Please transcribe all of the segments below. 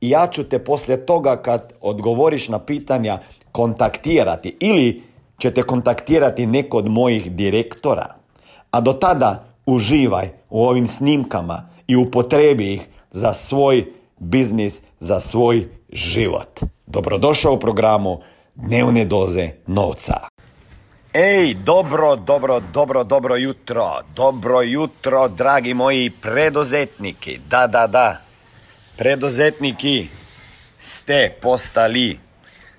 i ja ću te poslije toga kad odgovoriš na pitanja kontaktirati ili ćete kontaktirati neko od mojih direktora. A do tada uživaj u ovim snimkama i upotrebi ih za svoj biznis, za svoj život. Dobrodošao u programu Dnevne doze novca. Ej, dobro, dobro, dobro, dobro jutro. Dobro jutro, dragi moji preduzetniki. Da, da, da. Preduzetniki ste postali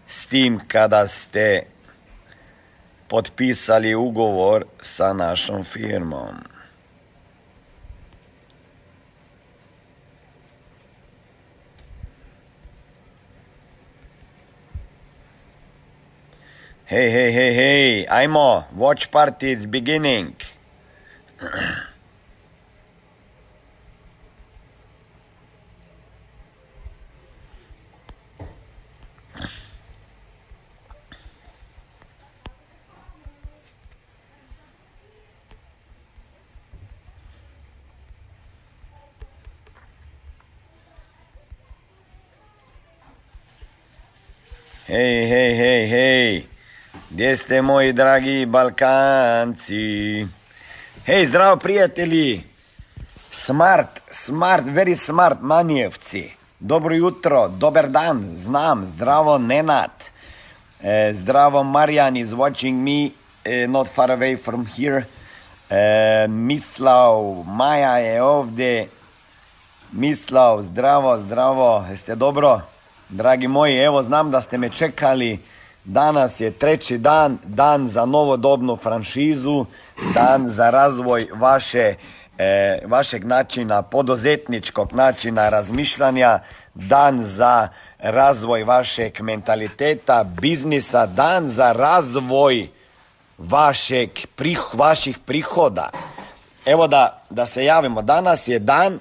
s tim kada ste potpisali ugovor sa našom firmom. Hey, hey, hey, hey, ajmo, watch party is beginning. Hej, hej, hej, hej, gdje ste moji dragi Balkanci? Hej, zdravo prijatelji, smart, smart, very smart manijevci. Dobro jutro, dober dan, znam, zdravo Nenad. E, zdravo Marijan is watching me, e, not far away from here. E, Mislav, Maja je ovdje. Mislav, zdravo, zdravo, jeste dobro? Dragi moji, evo znam da ste me čekali. Danas je treći dan, dan za novodobnu franšizu, dan za razvoj vaše, e, vašeg načina, poduzetničkog načina razmišljanja, dan za razvoj vašeg mentaliteta, biznisa, dan za razvoj vašeg, prih, vaših prihoda. Evo da, da se javimo, danas je dan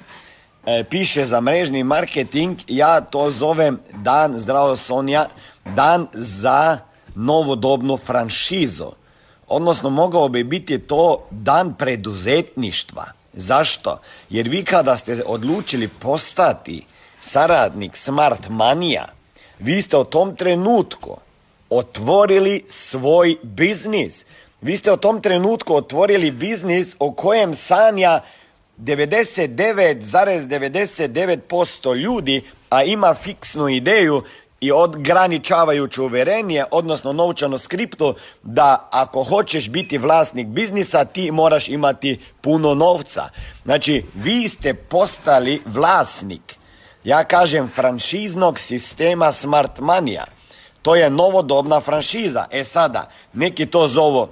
piše za mrežni marketing, ja to zovem dan, zdravo Sonja, dan za novodobnu franšizu. Odnosno, mogao bi biti to dan preduzetništva. Zašto? Jer vi kada ste odlučili postati saradnik Smart Manija, vi ste u tom trenutku otvorili svoj biznis. Vi ste u tom trenutku otvorili biznis o kojem sanja 99,99% ljudi, a ima fiksnu ideju i odgraničavajuće uverenje, odnosno novčano skriptu, da ako hoćeš biti vlasnik biznisa, ti moraš imati puno novca. Znači, vi ste postali vlasnik, ja kažem, franšiznog sistema Smart Mania. To je novodobna franšiza. E sada, neki to zovu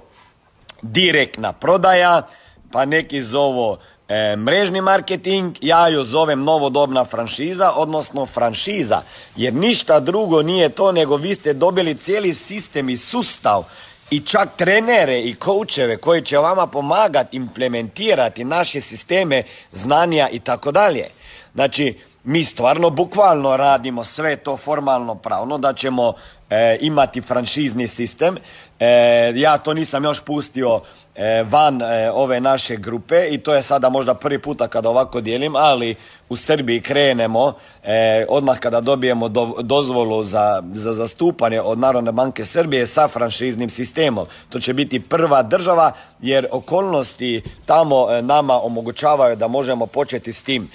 direktna prodaja, pa neki zovu E, mrežni marketing, ja ju zovem novodobna franšiza, odnosno franšiza, jer ništa drugo nije to nego vi ste dobili cijeli sistem i sustav i čak trenere i koučeve koji će vama pomagati implementirati naše sisteme znanja i tako dalje. Znači, mi stvarno bukvalno radimo sve to formalno pravno da ćemo e, imati franšizni sistem. E, ja to nisam još pustio van e, ove naše grupe i to je sada možda prvi puta kada ovako dijelim, ali u Srbiji krenemo e, odmah kada dobijemo dozvolu za, za zastupanje od Narodne banke Srbije sa franšiznim sistemom. To će biti prva država jer okolnosti tamo nama omogućavaju da možemo početi s tim.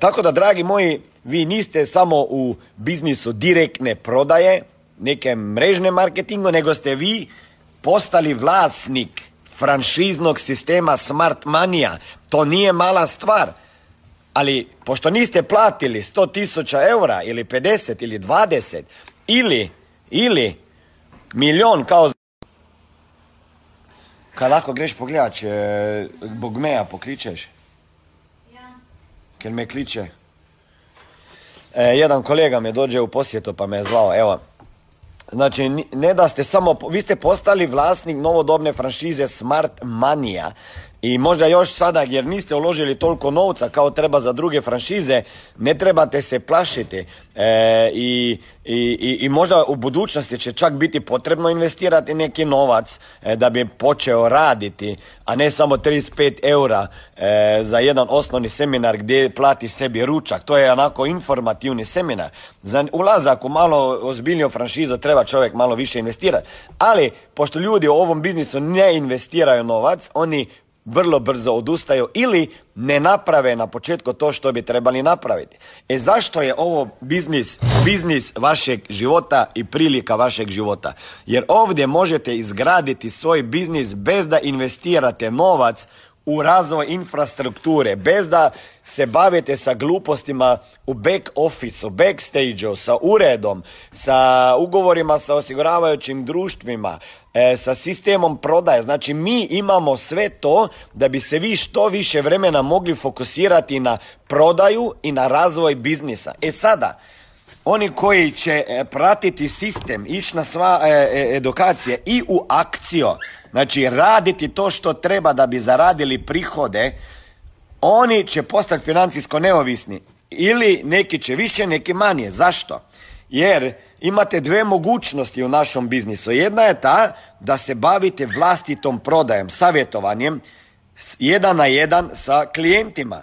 tako da, dragi moji, vi niste samo u biznisu direktne prodaje, neke mrežne marketingu, nego ste vi postali vlasnik franšiznog sistema Smart Mania. To nije mala stvar. Ali, pošto niste platili 100 tisuća eura ili 50 ili 20 ili, ili milion kao kad lako greš pogledat, če Bogmeja pokličeš? Ja. Ker me kliče. E, jedan kolega me dođe u posjetu pa me je zvao, evo. Znači, ne da ste samo, vi ste postali vlasnik novodobne franšize Smart Mania i možda još sada jer niste uložili toliko novca kao treba za druge franšize, ne trebate se plašiti e, i, i, i, možda u budućnosti će čak biti potrebno investirati neki novac e, da bi počeo raditi, a ne samo 35 eura e, za jedan osnovni seminar gdje platiš sebi ručak. To je onako informativni seminar. Za ulazak u malo ozbiljniju franšizu treba čovjek malo više investirati. Ali, pošto ljudi u ovom biznisu ne investiraju novac, oni vrlo brzo odustaju ili ne naprave na početku to što bi trebali napraviti. E zašto je ovo biznis, biznis vašeg života i prilika vašeg života? Jer ovdje možete izgraditi svoj biznis bez da investirate novac u razvoj infrastrukture, bez da se bavite sa glupostima u back officeu, backstage sa uredom, sa ugovorima sa osiguravajućim društvima, e, sa sistemom prodaje. Znači mi imamo sve to da bi se vi što više vremena mogli fokusirati na prodaju i na razvoj biznisa. E sada, oni koji će e, pratiti sistem, ići na sva e, edukacije i u akciju, znači raditi to što treba da bi zaradili prihode, oni će postati financijsko neovisni. Ili neki će više, neki manje. Zašto? Jer imate dve mogućnosti u našom biznisu. Jedna je ta da se bavite vlastitom prodajem, savjetovanjem, jedan na jedan sa klijentima.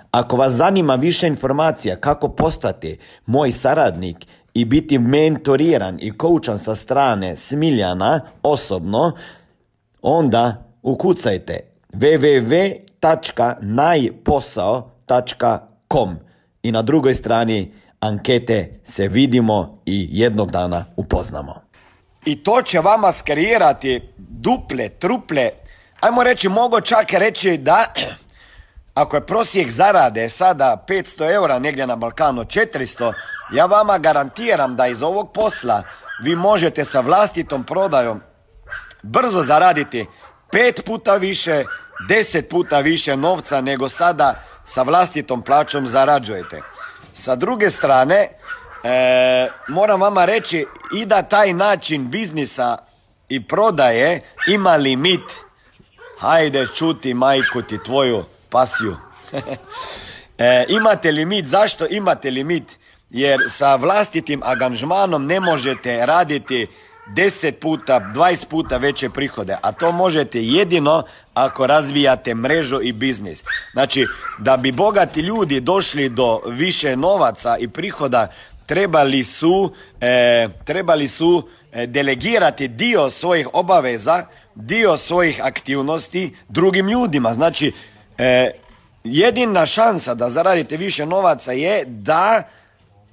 Ako vas zanima više informacija kako postati moj saradnik i biti mentoriran i koučan sa strane Smiljana osobno, onda ukucajte www.najposao.com i na drugoj strani ankete se vidimo i jednog dana upoznamo. I to će vama skreirati duple, truple, ajmo reći, mogu čak reći da ako je prosjek zarade sada 500 eura negdje na Balkanu 400, ja vama garantiram da iz ovog posla vi možete sa vlastitom prodajom brzo zaraditi pet puta više, deset puta više novca nego sada sa vlastitom plaćom zarađujete. Sa druge strane, e, moram vama reći i da taj način biznisa i prodaje ima limit. Hajde čuti majku ti tvoju pasiju. e, imate limit, zašto imate limit? Jer sa vlastitim aganžmanom ne možete raditi 10 puta, 20 puta veće prihode, a to možete jedino ako razvijate mrežu i biznis. Znači, da bi bogati ljudi došli do više novaca i prihoda, trebali su, e, trebali su e, delegirati dio svojih obaveza, dio svojih aktivnosti drugim ljudima. Znači, E, jedina šansa da zaradite više novaca je da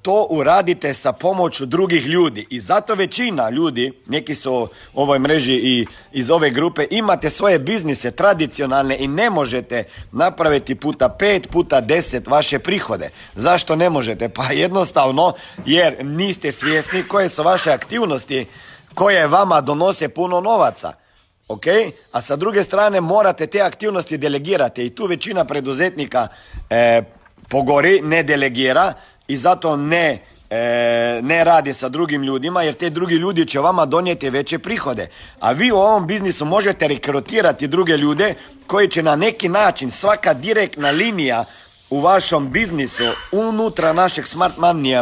to uradite sa pomoću drugih ljudi i zato većina ljudi, neki su u ovoj mreži i iz ove grupe, imate svoje biznise tradicionalne i ne možete napraviti puta pet, puta deset vaše prihode. Zašto ne možete? Pa jednostavno jer niste svjesni koje su vaše aktivnosti koje vama donose puno novaca ok? A sa druge strane morate te aktivnosti delegirati i tu većina preduzetnika e, pogori, ne delegira i zato ne, e, ne radi sa drugim ljudima jer te drugi ljudi će vama donijeti veće prihode. A vi u ovom biznisu možete rekrutirati druge ljude koji će na neki način svaka direktna linija u vašom biznisu unutra našeg smart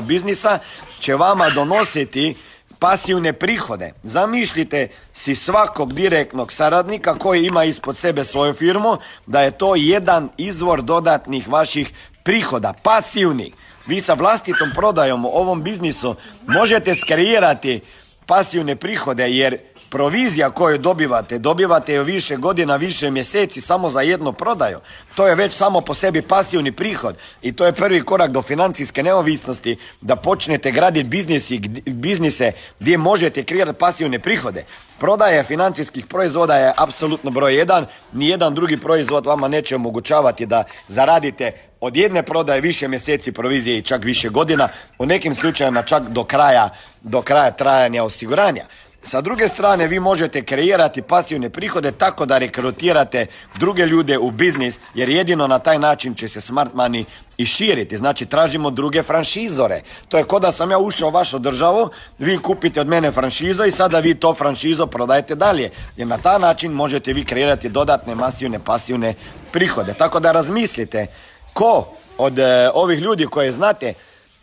biznisa će vama donositi pasivne prihode. Zamišljite si svakog direktnog saradnika koji ima ispod sebe svoju firmu, da je to jedan izvor dodatnih vaših prihoda, pasivnih. Vi sa vlastitom prodajom u ovom biznisu možete skreirati pasivne prihode jer provizija koju dobivate, dobivate ju više godina, više mjeseci samo za jednu prodaju. To je već samo po sebi pasivni prihod i to je prvi korak do financijske neovisnosti da počnete graditi biznisi, biznise gdje možete kreirati pasivne prihode. Prodaje financijskih proizvoda je apsolutno broj jedan. Nijedan drugi proizvod vama neće omogućavati da zaradite od jedne prodaje više mjeseci provizije i čak više godina, u nekim slučajevima čak do kraja, do kraja trajanja osiguranja. Sa druge strane, vi možete kreirati pasivne prihode tako da rekrutirate druge ljude u biznis, jer jedino na taj način će se smart money i širiti. Znači, tražimo druge franšizore. To je kod da sam ja ušao u vašu državu, vi kupite od mene franšizo i sada vi to franšizo prodajete dalje. Jer na taj način možete vi kreirati dodatne masivne pasivne prihode. Tako da razmislite ko od e, ovih ljudi koje znate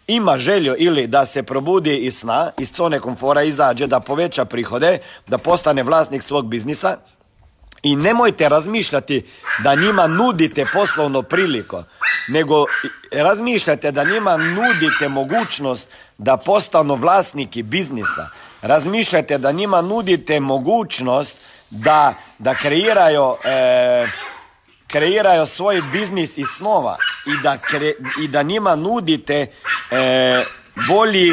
ima želju ili da se probudi iz sna, iz zone komfora izađe, da poveća prihode, da postane vlasnik svog biznisa i nemojte razmišljati da njima nudite poslovno priliko, nego razmišljate da njima nudite mogućnost da postanu vlasniki biznisa. Razmišljate da njima nudite mogućnost da, da kreiraju e, kreiraju svoj biznis i snova i da, i da njima nudite e, bolji,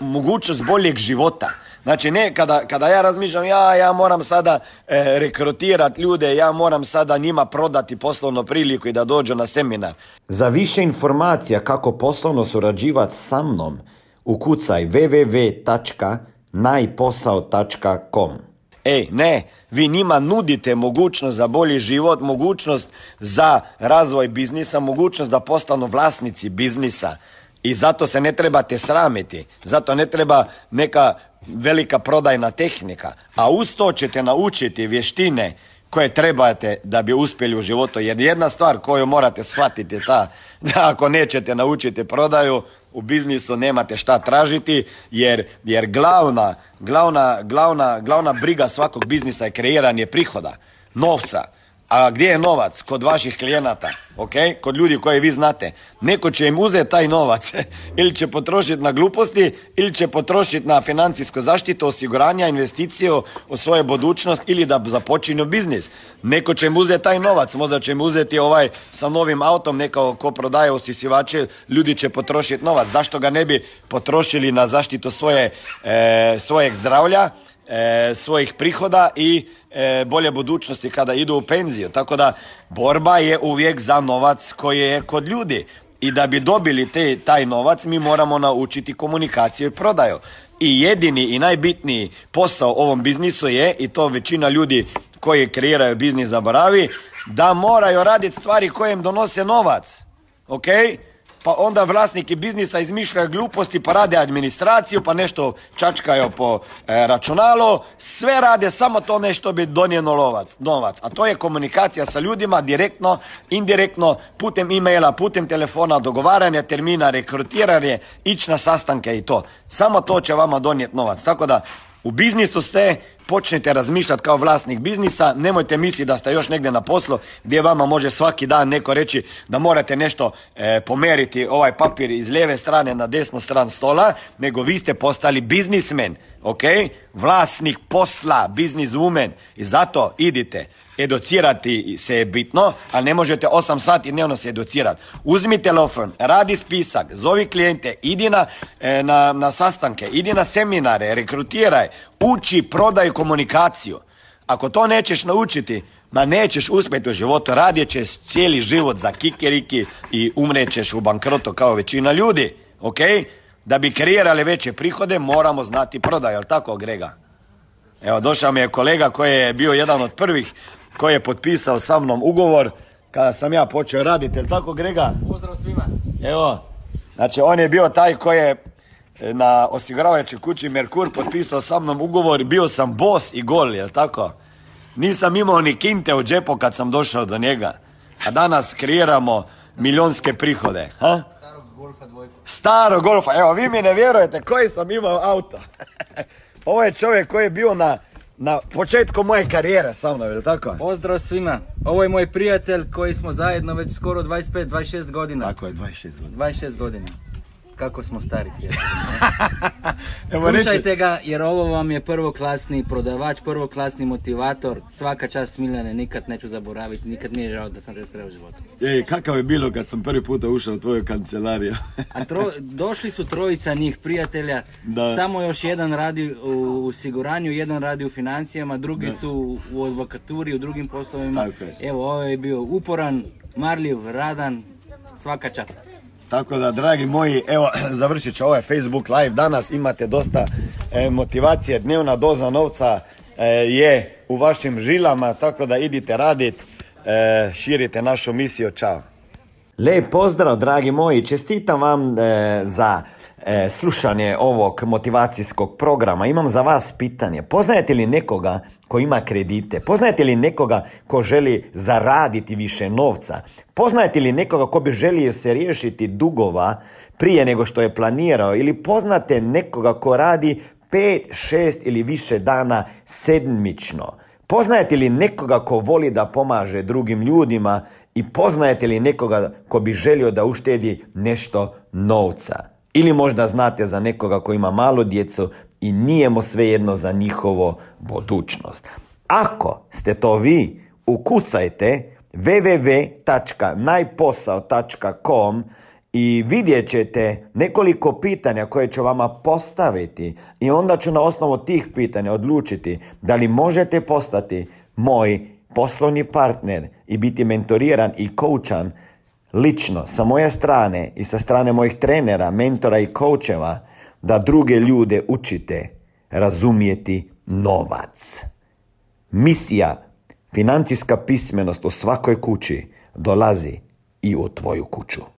mogućnost boljeg života. Znači ne kada, kada ja razmišljam ja, ja moram sada e, rekrutirati ljude, ja moram sada njima prodati poslovnu priliku i da dođu na seminar. Za više informacija kako poslovno surađivati sa mnom, ukucaj www.najposao.com Ej, ne, vi njima nudite mogućnost za bolji život, mogućnost za razvoj biznisa, mogućnost da postanu vlasnici biznisa. I zato se ne trebate sramiti, zato ne treba neka velika prodajna tehnika, a uz to ćete naučiti vještine koje trebate da bi uspjeli u životu. Jer jedna stvar koju morate shvatiti je ta da ako nećete naučiti prodaju, u biznisu nemate šta tražiti jer, jer glavna, glavna, glavna, glavna briga svakog biznisa je kreiranje prihoda, novca. A gdje je novac? Kod vaših klijenata, ok? Kod ljudi koje vi znate. Neko će im uzeti taj novac ili će potrošiti na gluposti ili će potrošiti na financijsku zaštitu, osiguranja, investiciju u svoju budućnost ili da započinju biznis. Neko će im uzeti taj novac, možda će im uzeti ovaj sa novim autom, neko ko prodaje osisivače, ljudi će potrošiti novac. Zašto ga ne bi potrošili na zaštitu svoje, e, svojeg zdravlja? E, svojih prihoda i e, bolje budućnosti kada idu u penziju. Tako da borba je uvijek za novac koji je kod ljudi. I da bi dobili te, taj novac mi moramo naučiti komunikaciju i prodaju. I jedini i najbitniji posao ovom biznisu je, i to većina ljudi koji kreiraju biznis zaboravi, da moraju raditi stvari koje im donose novac. Ok? Pa onda vlasniki biznisa izmišljaju gluposti pa rade administraciju pa nešto čačkaju po e, računalo sve rade samo to nešto bi donijelo novac, novac a to je komunikacija sa ljudima direktno, indirektno putem e-maila, putem telefona dogovaranje termina, rekrutiranje ići na sastanke i to. Samo to će vama donijeti novac. Tako da u biznisu ste, počnite razmišljati kao vlasnik biznisa, nemojte misliti da ste još negdje na poslu gdje vama može svaki dan neko reći da morate nešto e, pomeriti ovaj papir iz lijeve strane na desnu stran stola, nego vi ste postali biznismen, ok? Vlasnik posla, bizniswoman i zato idite educirati se je bitno, ali ne možete 8 sati dnevno se educirati. Uzmi telefon, radi spisak, zovi klijente, idi na, e, na, na sastanke, idi na seminare, rekrutiraj, uči, prodaj komunikaciju. Ako to nećeš naučiti, ma nećeš uspjeti u životu, radit ćeš cijeli život za kikeriki i umrećeš u bankrotu kao većina ljudi, ok? Da bi kreirali veće prihode, moramo znati prodaj, jel tako, Grega? Evo, došao mi je kolega koji je bio jedan od prvih koji je potpisao sa mnom ugovor kada sam ja počeo raditi, jel tako Grega? Pozdrav svima. Evo, znači on je bio taj koji je na osiguravajućoj kući Merkur potpisao sa mnom ugovor, bio sam bos i gol, jel tako? Nisam imao ni kinte u džepu kad sam došao do njega, a danas kreiramo milionske prihode, ha? Golfa dvojku. Staro golfa, evo vi mi ne vjerujete koji sam imao auto. Ovo je čovjek koji je bio na, na početku moje karijere sa mnom, je tako? Pozdrav svima. Ovo je moj prijatelj koji smo zajedno već skoro 25-26 godina. Tako je, 26 godina. 26 godina. Kako smo stari prijatelji. Slušajte ga jer ovo vam je prvoklasni prodavač, prvoklasni motivator. Svaka čast Smiljane, nikad neću zaboraviti, nikad nije žao da sam te sreo u životu. Ej, kakav je bilo kad sam prvi puta ušao u tvoju kancelariju? A tro- došli su trojica njih prijatelja, Da. samo još jedan radi u osiguranju, jedan radi u financijama, drugi su u advokaturi, u drugim poslovima. Evo, ovo je bio uporan, marljiv, radan, svaka čast. Tako da, dragi moji, evo, završit ću ovaj Facebook live danas. Imate dosta e, motivacije, dnevna doza novca e, je u vašim žilama, tako da idite radit, e, širite našu misiju. Ćao. Lijep pozdrav, dragi moji. Čestitam vam e, za e, slušanje ovog motivacijskog programa. Imam za vas pitanje. Poznajete li nekoga ko ima kredite? Poznajete li nekoga ko želi zaraditi više novca? Poznajete li nekoga ko bi želio se riješiti dugova prije nego što je planirao? Ili poznate nekoga ko radi 5, 6 ili više dana sedmično? Poznajete li nekoga ko voli da pomaže drugim ljudima i poznajete li nekoga ko bi želio da uštedi nešto novca? Ili možda znate za nekoga ko ima malu djecu i nije mu svejedno za njihovo budućnost. Ako ste to vi, ukucajte www.najposao.com i vidjet ćete nekoliko pitanja koje ću vama postaviti i onda ću na osnovu tih pitanja odlučiti da li možete postati moj poslovni partner i biti mentoriran i koučan lično sa moje strane i sa strane mojih trenera, mentora i koučeva da druge ljude učite razumijeti novac. Misija financijska pismenost u svakoj kući dolazi i u tvoju kuću.